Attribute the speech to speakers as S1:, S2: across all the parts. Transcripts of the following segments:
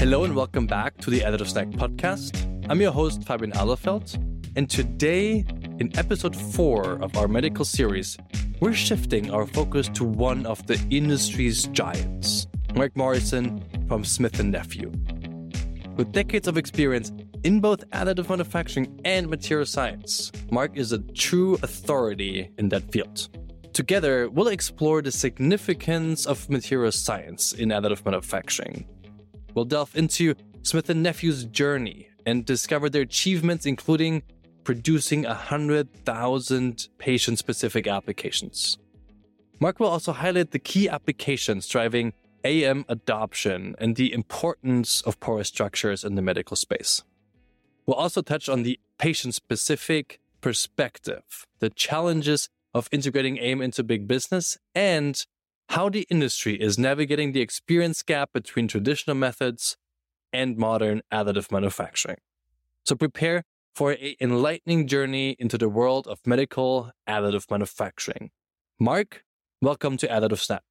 S1: Hello and welcome back to the Additive Snack podcast. I'm your host, Fabian Alefeld, and today, in episode four of our medical series, we're shifting our focus to one of the industry's giants, Mark Morrison from Smith & Nephew. With decades of experience in both additive manufacturing and material science, Mark is a true authority in that field. Together, we'll explore the significance of material science in additive manufacturing. We'll delve into Smith & Nephew's journey and discover their achievements, including producing 100,000 patient specific applications. Mark will also highlight the key applications driving AM adoption and the importance of porous structures in the medical space. We'll also touch on the patient specific perspective, the challenges of integrating AM into big business, and how the industry is navigating the experience gap between traditional methods and modern additive manufacturing. So prepare for an enlightening journey into the world of medical additive manufacturing. Mark, welcome to Additive Snack.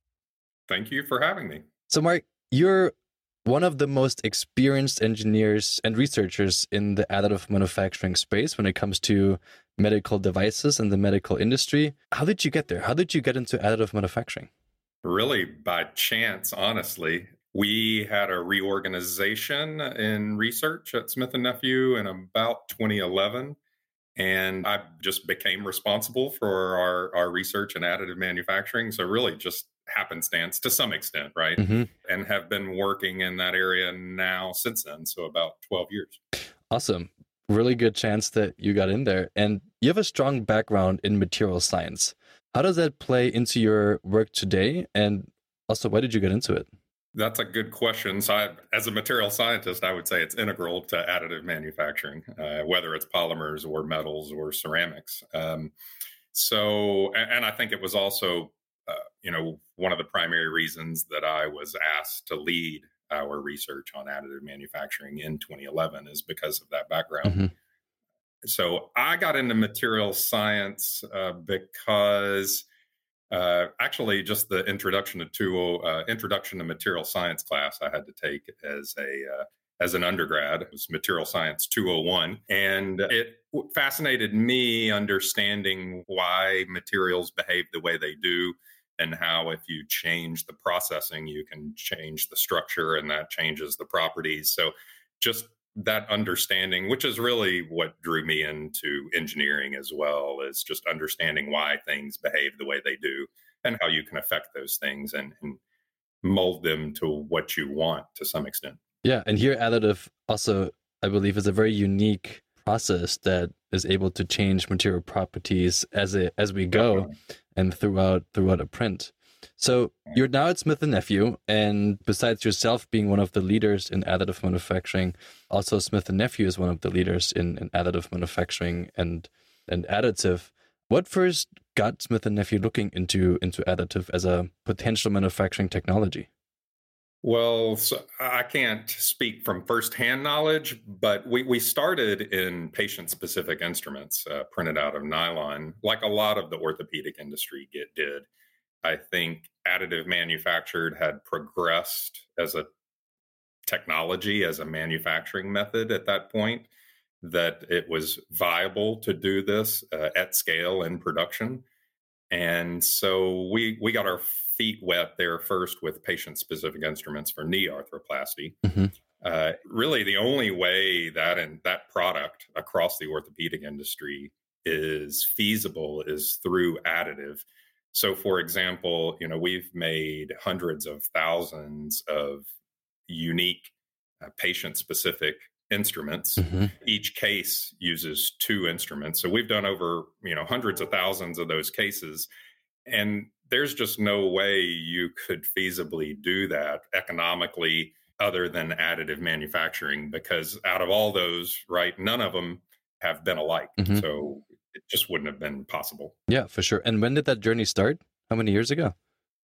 S2: Thank you for having me.
S1: So, Mark, you're one of the most experienced engineers and researchers in the additive manufacturing space when it comes to medical devices and the medical industry. How did you get there? How did you get into additive manufacturing?
S2: Really by chance, honestly. We had a reorganization in research at Smith and Nephew in about 2011 and I just became responsible for our, our research and additive manufacturing. So really just happenstance to some extent, right? Mm-hmm. And have been working in that area now since then. So about 12 years.
S1: Awesome. Really good chance that you got in there. And you have a strong background in material science. How does that play into your work today? And also, why did you get into it?
S2: That's a good question. So, I, as a material scientist, I would say it's integral to additive manufacturing, uh, whether it's polymers or metals or ceramics. Um, so, and, and, I think it was also, uh, you know, one of the primary reasons that I was asked to lead our research on additive manufacturing in 2011 is because of that background. Mm-hmm. So, I got into material science uh, because uh, actually, just the introduction to uh, introduction to material science class I had to take as a uh, as an undergrad. It was Material Science 201, and it fascinated me understanding why materials behave the way they do, and how if you change the processing, you can change the structure, and that changes the properties. So, just that understanding, which is really what drew me into engineering as well, is just understanding why things behave the way they do and how you can affect those things and, and mold them to what you want to some extent.
S1: Yeah. And here, additive also, I believe, is a very unique process that is able to change material properties as it as we go and throughout throughout a print. So you're now at Smith and Nephew, and besides yourself being one of the leaders in additive manufacturing, also Smith and Nephew is one of the leaders in, in additive manufacturing and and additive. What first got Smith and Nephew looking into into additive as a potential manufacturing technology?
S2: Well, so I can't speak from firsthand knowledge, but we, we started in patient specific instruments uh, printed out of nylon, like a lot of the orthopedic industry get, did. I think additive manufactured had progressed as a technology, as a manufacturing method at that point, that it was viable to do this uh, at scale in production. And so we we got our feet wet there first with patient specific instruments for knee arthroplasty. Mm-hmm. Uh, really, the only way that and that product across the orthopedic industry is feasible is through additive so, for example, you know, we've made hundreds of thousands of unique uh, patient specific instruments. Mm-hmm. Each case uses two instruments. So we've done over, you know, hundreds of thousands of those cases. And there's just no way you could feasibly do that economically other than additive manufacturing because out of all those, right, none of them have been alike. Mm-hmm. So it just wouldn't have been possible.
S1: Yeah, for sure. And when did that journey start? How many years ago?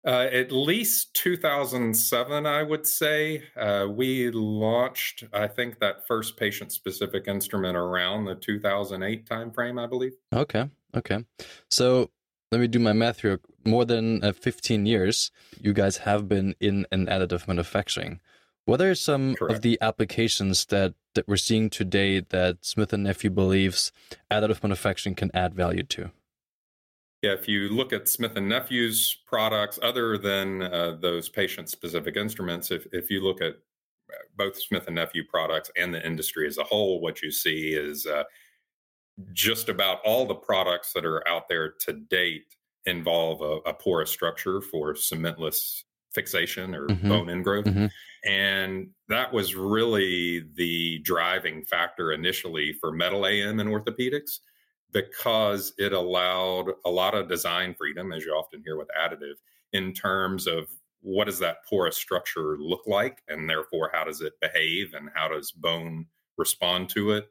S2: Uh, at least 2007, I would say. Uh, we launched, I think, that first patient specific instrument around the 2008 timeframe, I believe.
S1: Okay. Okay. So let me do my math here. More than uh, 15 years, you guys have been in an additive manufacturing. What are some Correct. of the applications that, that we're seeing today that Smith and Nephew believes additive manufacturing can add value to?
S2: Yeah, if you look at Smith and Nephew's products, other than uh, those patient-specific instruments, if if you look at uh, both Smith and Nephew products and the industry as a whole, what you see is uh, just about all the products that are out there to date involve a, a porous structure for cementless fixation or mm-hmm. bone ingrowth. Mm-hmm. And that was really the driving factor initially for metal AM in orthopedics because it allowed a lot of design freedom, as you often hear with additive, in terms of what does that porous structure look like, and therefore how does it behave, and how does bone respond to it.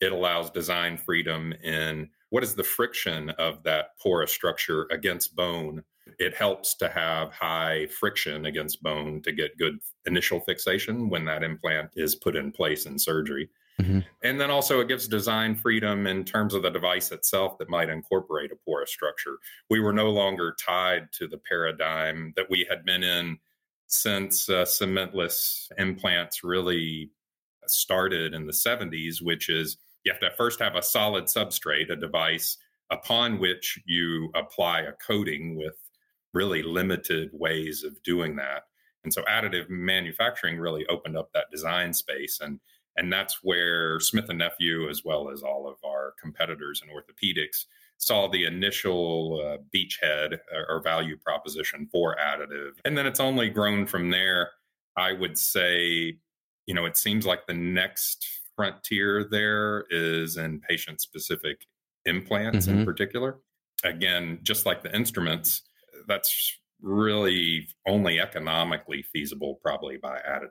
S2: It allows design freedom in what is the friction of that porous structure against bone. It helps to have high friction against bone to get good initial fixation when that implant is put in place in surgery. Mm-hmm. And then also it gives design freedom in terms of the device itself that might incorporate a porous structure. We were no longer tied to the paradigm that we had been in since uh, cementless implants really started in the 70s, which is you have to first have a solid substrate, a device upon which you apply a coating with really limited ways of doing that. And so additive manufacturing really opened up that design space and and that's where Smith and Nephew, as well as all of our competitors in orthopedics, saw the initial uh, beachhead uh, or value proposition for additive. And then it's only grown from there. I would say, you know, it seems like the next frontier there is in patient specific implants mm-hmm. in particular. Again, just like the instruments, that's really only economically feasible probably by additive.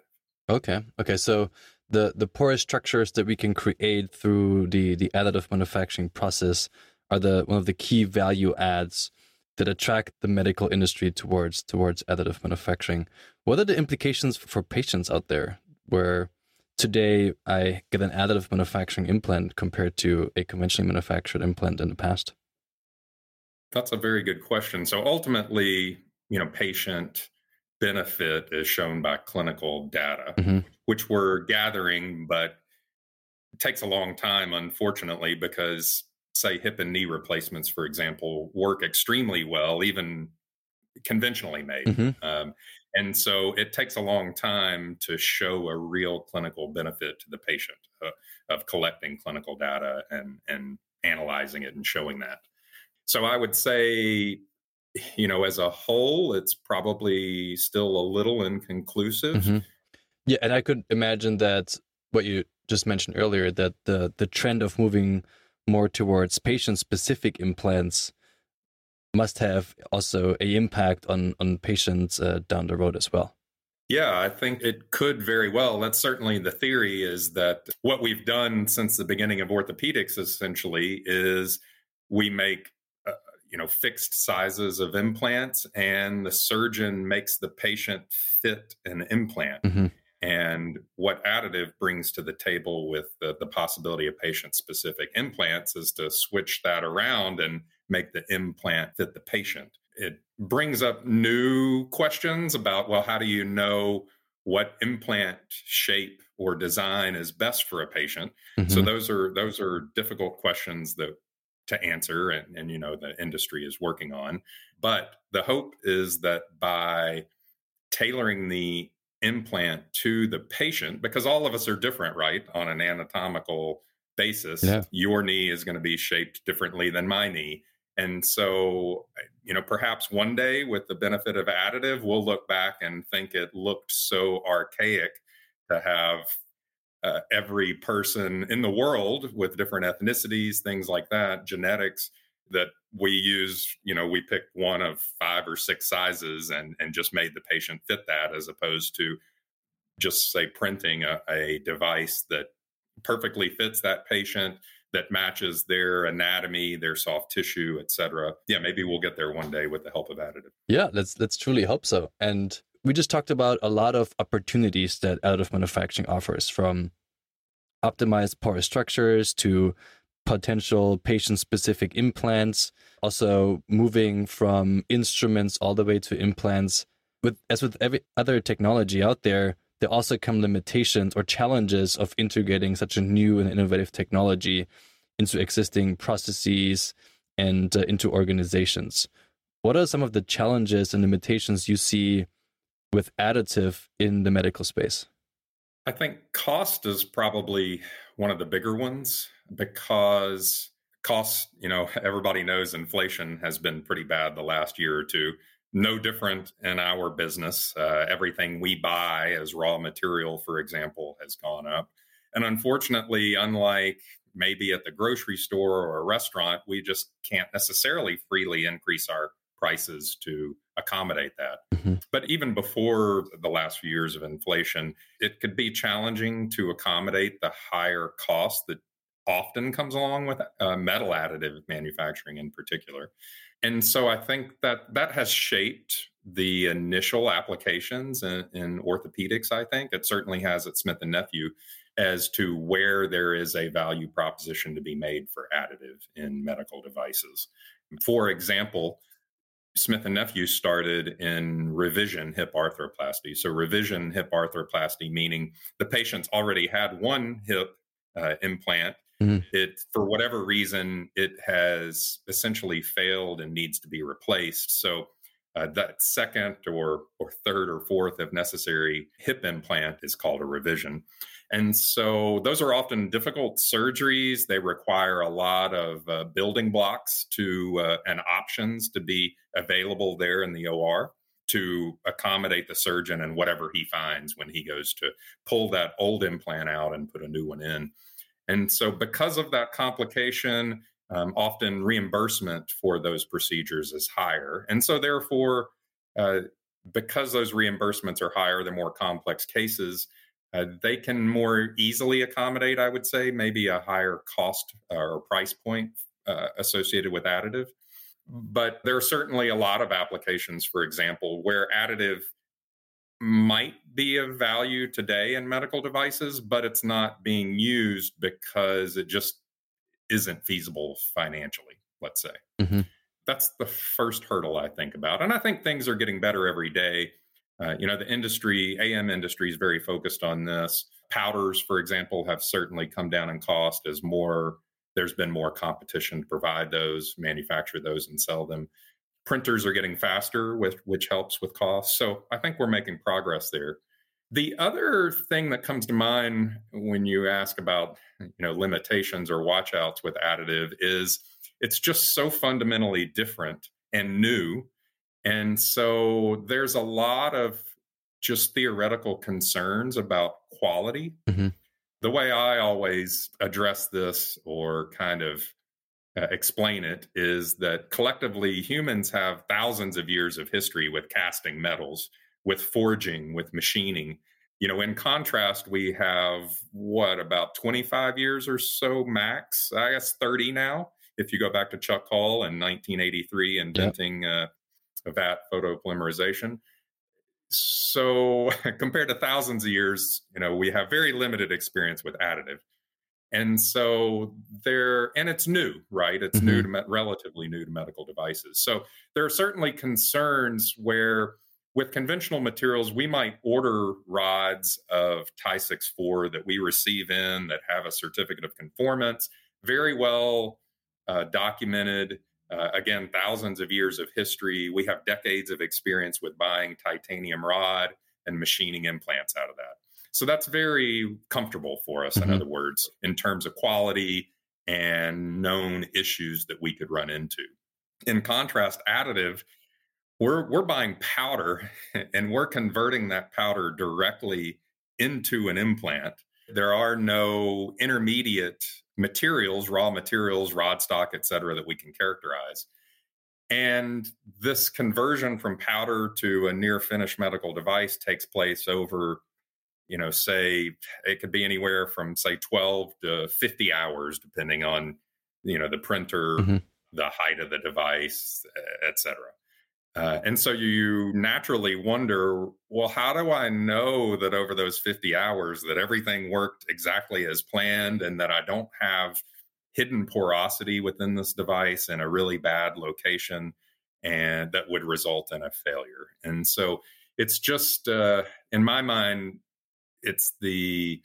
S1: Okay. Okay. So the the porous structures that we can create through the the additive manufacturing process are the one of the key value adds that attract the medical industry towards towards additive manufacturing. What are the implications for patients out there where today I get an additive manufacturing implant compared to a conventionally manufactured implant in the past?
S2: That's a very good question. So ultimately, you know, patient benefit is shown by clinical data, mm-hmm. which we're gathering, but it takes a long time, unfortunately, because say hip and knee replacements, for example, work extremely well, even conventionally made. Mm-hmm. Um, and so it takes a long time to show a real clinical benefit to the patient uh, of collecting clinical data and, and analyzing it and showing that. So I would say you know, as a whole, it's probably still a little inconclusive. Mm-hmm.
S1: Yeah, and I could imagine that what you just mentioned earlier that the the trend of moving more towards patient specific implants must have also a impact on on patients uh, down the road as well.
S2: Yeah, I think it could very well. That's certainly the theory is that what we've done since the beginning of orthopedics essentially is we make you know fixed sizes of implants and the surgeon makes the patient fit an implant mm-hmm. and what additive brings to the table with the, the possibility of patient specific implants is to switch that around and make the implant fit the patient it brings up new questions about well how do you know what implant shape or design is best for a patient mm-hmm. so those are those are difficult questions that to answer and, and you know the industry is working on but the hope is that by tailoring the implant to the patient because all of us are different right on an anatomical basis yeah. your knee is going to be shaped differently than my knee and so you know perhaps one day with the benefit of additive we'll look back and think it looked so archaic to have uh, every person in the world with different ethnicities, things like that, genetics that we use, you know, we picked one of five or six sizes and and just made the patient fit that as opposed to just say printing a, a device that perfectly fits that patient that matches their anatomy, their soft tissue, etc. Yeah, maybe we'll get there one day with the help of additive.
S1: Yeah, let's let's truly hope so. And we just talked about a lot of opportunities that additive manufacturing offers from optimized porous structures to potential patient specific implants, also moving from instruments all the way to implants. With as with every other technology out there, there also come limitations or challenges of integrating such a new and innovative technology into existing processes and uh, into organizations. What are some of the challenges and limitations you see with additive in the medical space?
S2: I think cost is probably one of the bigger ones because costs, you know, everybody knows inflation has been pretty bad the last year or two. No different in our business. Uh, everything we buy as raw material, for example, has gone up. And unfortunately, unlike maybe at the grocery store or a restaurant, we just can't necessarily freely increase our prices to accommodate that. Mm-hmm. But even before the last few years of inflation, it could be challenging to accommodate the higher cost that often comes along with uh, metal additive manufacturing in particular. And so I think that that has shaped the initial applications in, in orthopedics. I think it certainly has at Smith and Nephew as to where there is a value proposition to be made for additive in medical devices. For example, Smith and Nephew started in revision hip arthroplasty. So revision hip arthroplasty meaning the patient's already had one hip uh, implant. Mm-hmm. It for whatever reason it has essentially failed and needs to be replaced. So uh, that second or or third or fourth, if necessary, hip implant is called a revision. And so those are often difficult surgeries. They require a lot of uh, building blocks to uh, and options to be available there in the OR to accommodate the surgeon and whatever he finds when he goes to pull that old implant out and put a new one in. And so, because of that complication, um, often reimbursement for those procedures is higher. And so, therefore, uh, because those reimbursements are higher, they're more complex cases, uh, they can more easily accommodate, I would say, maybe a higher cost uh, or price point uh, associated with additive. But there are certainly a lot of applications, for example, where additive might be of value today in medical devices, but it's not being used because it just isn't feasible financially, let's say. Mm-hmm. That's the first hurdle I think about. And I think things are getting better every day. Uh, you know, the industry, AM industry is very focused on this. Powders, for example, have certainly come down in cost as more, there's been more competition to provide those, manufacture those, and sell them. Printers are getting faster, with, which helps with costs. So I think we're making progress there. The other thing that comes to mind when you ask about, you know, limitations or watchouts with additive is it's just so fundamentally different and new and so there's a lot of just theoretical concerns about quality. Mm-hmm. The way I always address this or kind of uh, explain it is that collectively humans have thousands of years of history with casting metals, with forging, with machining. You know, in contrast, we have what about 25 years or so max? I guess 30 now. If you go back to Chuck Hull in 1983 inventing yep. uh, vat photopolymerization. So compared to thousands of years, you know, we have very limited experience with additive. And so there, and it's new, right? It's mm-hmm. new to me- relatively new to medical devices. So there are certainly concerns where with conventional materials, we might order rods of Ti-6 4 that we receive in that have a certificate of conformance, very well uh, documented uh, again, thousands of years of history. We have decades of experience with buying titanium rod and machining implants out of that. So that's very comfortable for us, mm-hmm. in other words, in terms of quality and known issues that we could run into. In contrast, additive, we're, we're buying powder and we're converting that powder directly into an implant. There are no intermediate materials, raw materials, rod stock, et cetera, that we can characterize. And this conversion from powder to a near finished medical device takes place over, you know, say it could be anywhere from say 12 to 50 hours, depending on, you know, the printer, mm-hmm. the height of the device, et cetera. Uh, and so you naturally wonder, well, how do I know that over those 50 hours that everything worked exactly as planned and that I don't have hidden porosity within this device in a really bad location and that would result in a failure. And so it's just, uh, in my mind, it's the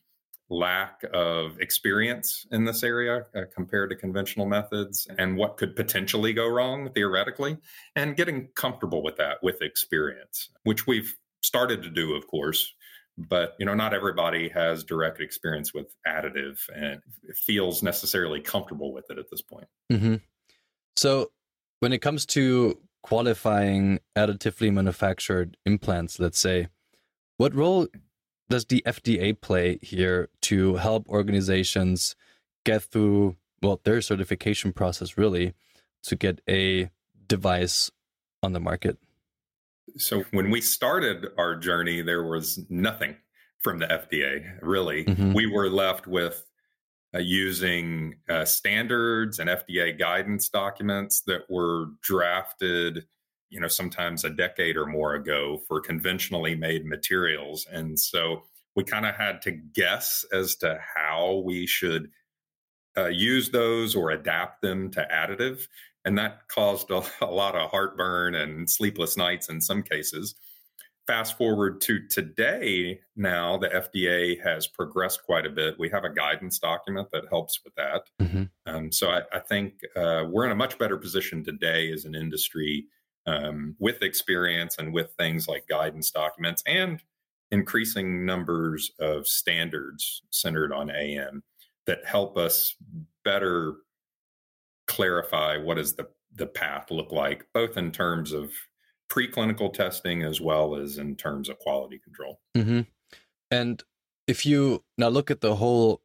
S2: lack of experience in this area uh, compared to conventional methods and what could potentially go wrong theoretically and getting comfortable with that with experience which we've started to do of course but you know not everybody has direct experience with additive and feels necessarily comfortable with it at this point
S1: mm-hmm. so when it comes to qualifying additively manufactured implants let's say what role does the fda play here to help organizations get through well their certification process really to get a device on the market
S2: so when we started our journey, there was nothing from the FDA, really. Mm-hmm. We were left with uh, using uh, standards and FDA guidance documents that were drafted, you know, sometimes a decade or more ago for conventionally made materials. And so we kind of had to guess as to how we should uh, use those or adapt them to additive and that caused a, a lot of heartburn and sleepless nights in some cases. Fast forward to today, now the FDA has progressed quite a bit. We have a guidance document that helps with that. Mm-hmm. Um, so I, I think uh, we're in a much better position today as an industry um, with experience and with things like guidance documents and increasing numbers of standards centered on AM that help us better clarify what does the the path look like, both in terms of preclinical testing as well as in terms of quality control.
S1: Mm-hmm. And if you now look at the whole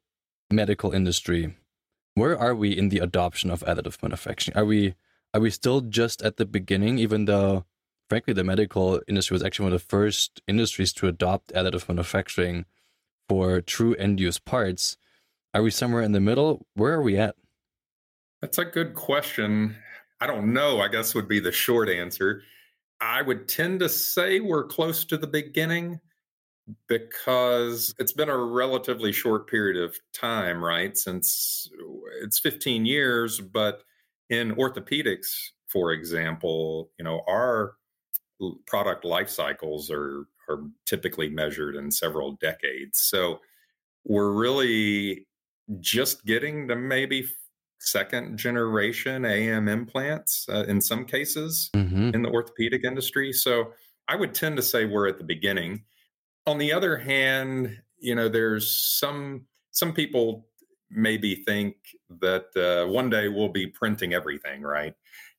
S1: medical industry, where are we in the adoption of additive manufacturing? Are we are we still just at the beginning, even though frankly the medical industry was actually one of the first industries to adopt additive manufacturing for true end use parts? Are we somewhere in the middle? Where are we at?
S2: That's a good question. I don't know, I guess would be the short answer. I would tend to say we're close to the beginning because it's been a relatively short period of time, right? Since it's 15 years, but in orthopedics, for example, you know, our product life cycles are are typically measured in several decades. So we're really just getting to maybe second generation AM implants uh, in some cases mm-hmm. in the orthopedic industry. So I would tend to say we're at the beginning. On the other hand, you know, there's some some people maybe think that uh, one day we'll be printing everything, right?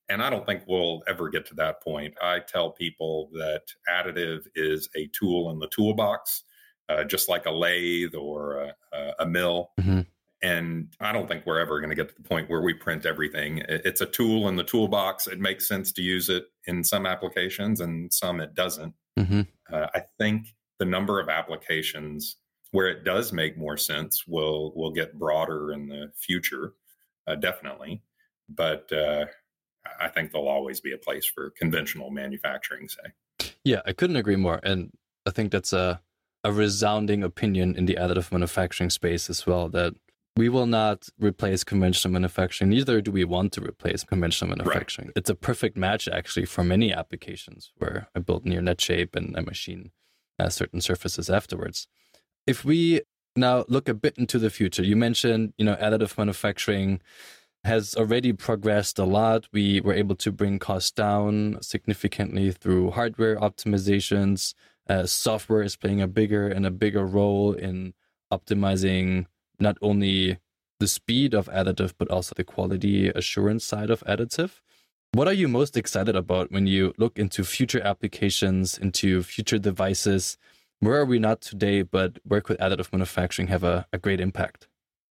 S2: And I don't think we'll ever get to that point. I tell people that additive is a tool in the toolbox, uh, just like a lathe or a, a mill. Mm-hmm. And I don't think we're ever going to get to the point where we print everything. It's a tool in the toolbox. It makes sense to use it in some applications and some it doesn't. Mm-hmm. Uh, I think the number of applications where it does make more sense will will get broader in the future, uh, definitely. But uh, I think there'll always be a place for conventional manufacturing. Say,
S1: yeah, I couldn't agree more, and I think that's a a resounding opinion in the additive manufacturing space as well. That we will not replace conventional manufacturing. Neither do we want to replace conventional manufacturing. Right. It's a perfect match, actually, for many applications where I build near net shape and I machine uh, certain surfaces afterwards. If we now look a bit into the future, you mentioned, you know, additive manufacturing has already progressed a lot. We were able to bring costs down significantly through hardware optimizations. Uh, software is playing a bigger and a bigger role in optimizing not only the speed of additive, but also the quality assurance side of additive. What are you most excited about when you look into future applications, into future devices? Where are we not today, but where could additive manufacturing have a, a great impact?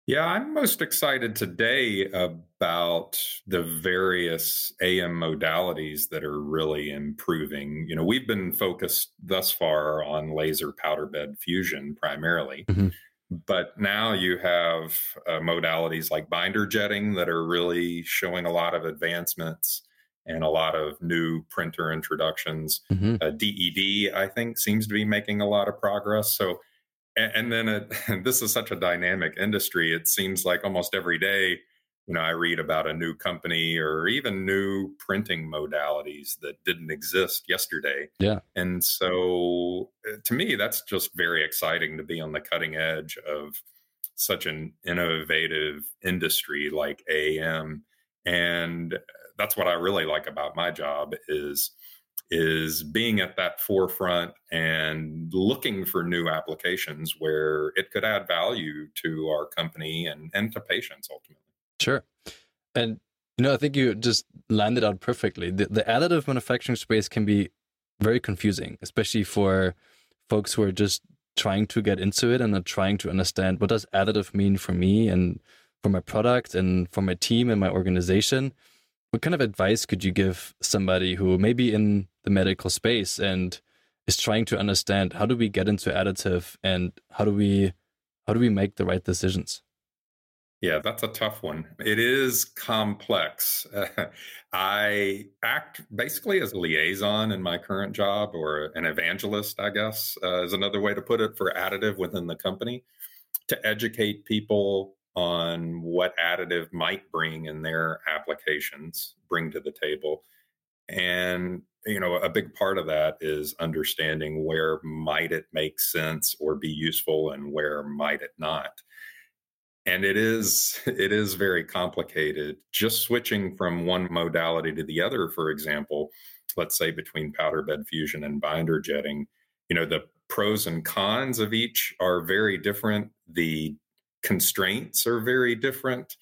S2: Yeah, I'm most excited today about the various AM modalities that are really improving. You know, we've been focused thus far on laser powder bed fusion primarily. Mm-hmm. But now you have uh, modalities like binder jetting that are really showing a lot of advancements and a lot of new printer introductions. Mm-hmm. Uh, DED, I think, seems to be making a lot of progress. So, and, and then it, this is such a dynamic industry. It seems like almost every day you know, I read about a new company or even new printing modalities that didn't exist yesterday.
S1: Yeah.
S2: And so uh, to me, that's just very exciting to be on the cutting edge of such an innovative industry like AM. And that's what I really like about my job is is being at that forefront and looking for new applications where it could add value to our company and, and to patients ultimately.
S1: Sure. And you know, I think you just landed out perfectly. The, the additive manufacturing space can be very confusing, especially for folks who are just trying to get into it and are trying to understand what does additive mean for me and for my product and for my team and my organization. What kind of advice could you give somebody who may be in the medical space and is trying to understand how do we get into additive and how do we how do we make the right decisions?
S2: Yeah, that's a tough one. It is complex. I act basically as a liaison in my current job, or an evangelist, I guess, uh, is another way to put it for additive within the company to educate people on what additive might bring in their applications, bring to the table. And you know a big part of that is understanding where might it make sense or be useful and where might it not. And it is it is very complicated. Just switching from one modality to the other for example let's say between powder bed fusion and binder jetting you know the pros and cons of each are very different. The constraints are very different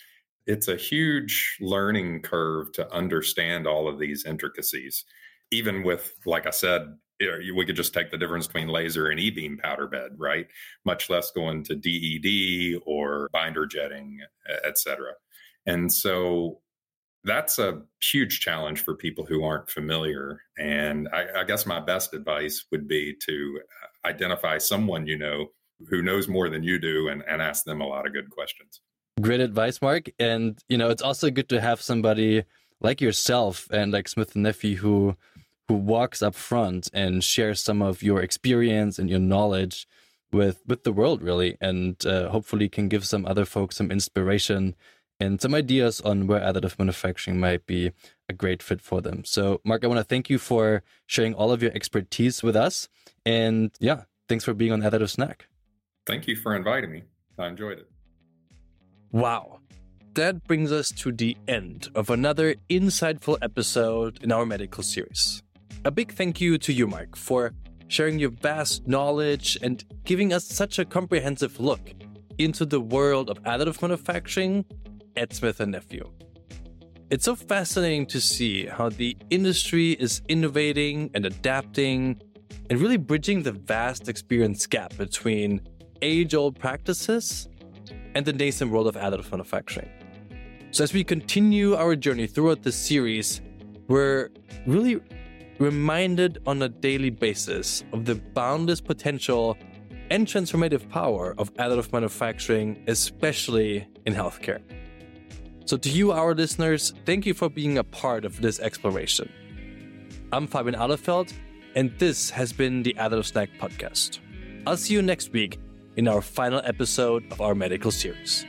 S2: it's a huge learning curve to understand all of these intricacies even with like i said we could just take the difference between laser and e-beam powder bed, right? Much less going to DED or binder jetting, et cetera. And so that's a huge challenge for people who aren't familiar. And I, I, guess my best advice would be to uh, identify someone you know who knows more than you do and, and ask them a lot of good questions.
S1: Great advice, Mark. And, you know, it's also good to have somebody like yourself and like Smith and Nephew who who walks up front and shares some of your experience and your knowledge with with the world really and uh, hopefully can give some other folks some inspiration and some ideas on where additive manufacturing might be a great fit for them so mark i want to thank you for sharing all of your expertise with us and yeah thanks for being on additive snack
S2: thank you for inviting me. I enjoyed it.
S1: Wow. That brings us to the end of another insightful episode in our medical series. A big thank you to you, Mark, for sharing your vast knowledge and giving us such a comprehensive look into the world of additive manufacturing at Smith & Nephew. It's so fascinating to see how the industry is innovating and adapting and really bridging the vast experience gap between age-old practices and the nascent world of additive manufacturing. So as we continue our journey throughout this series, we're really reminded on a daily basis of the boundless potential and transformative power of additive manufacturing, especially in healthcare. So, to you, our listeners, thank you for being a part of this exploration. I'm Fabian Alefeld, and this has been the Additive Snack Podcast. I'll see you next week in our final episode of our medical series.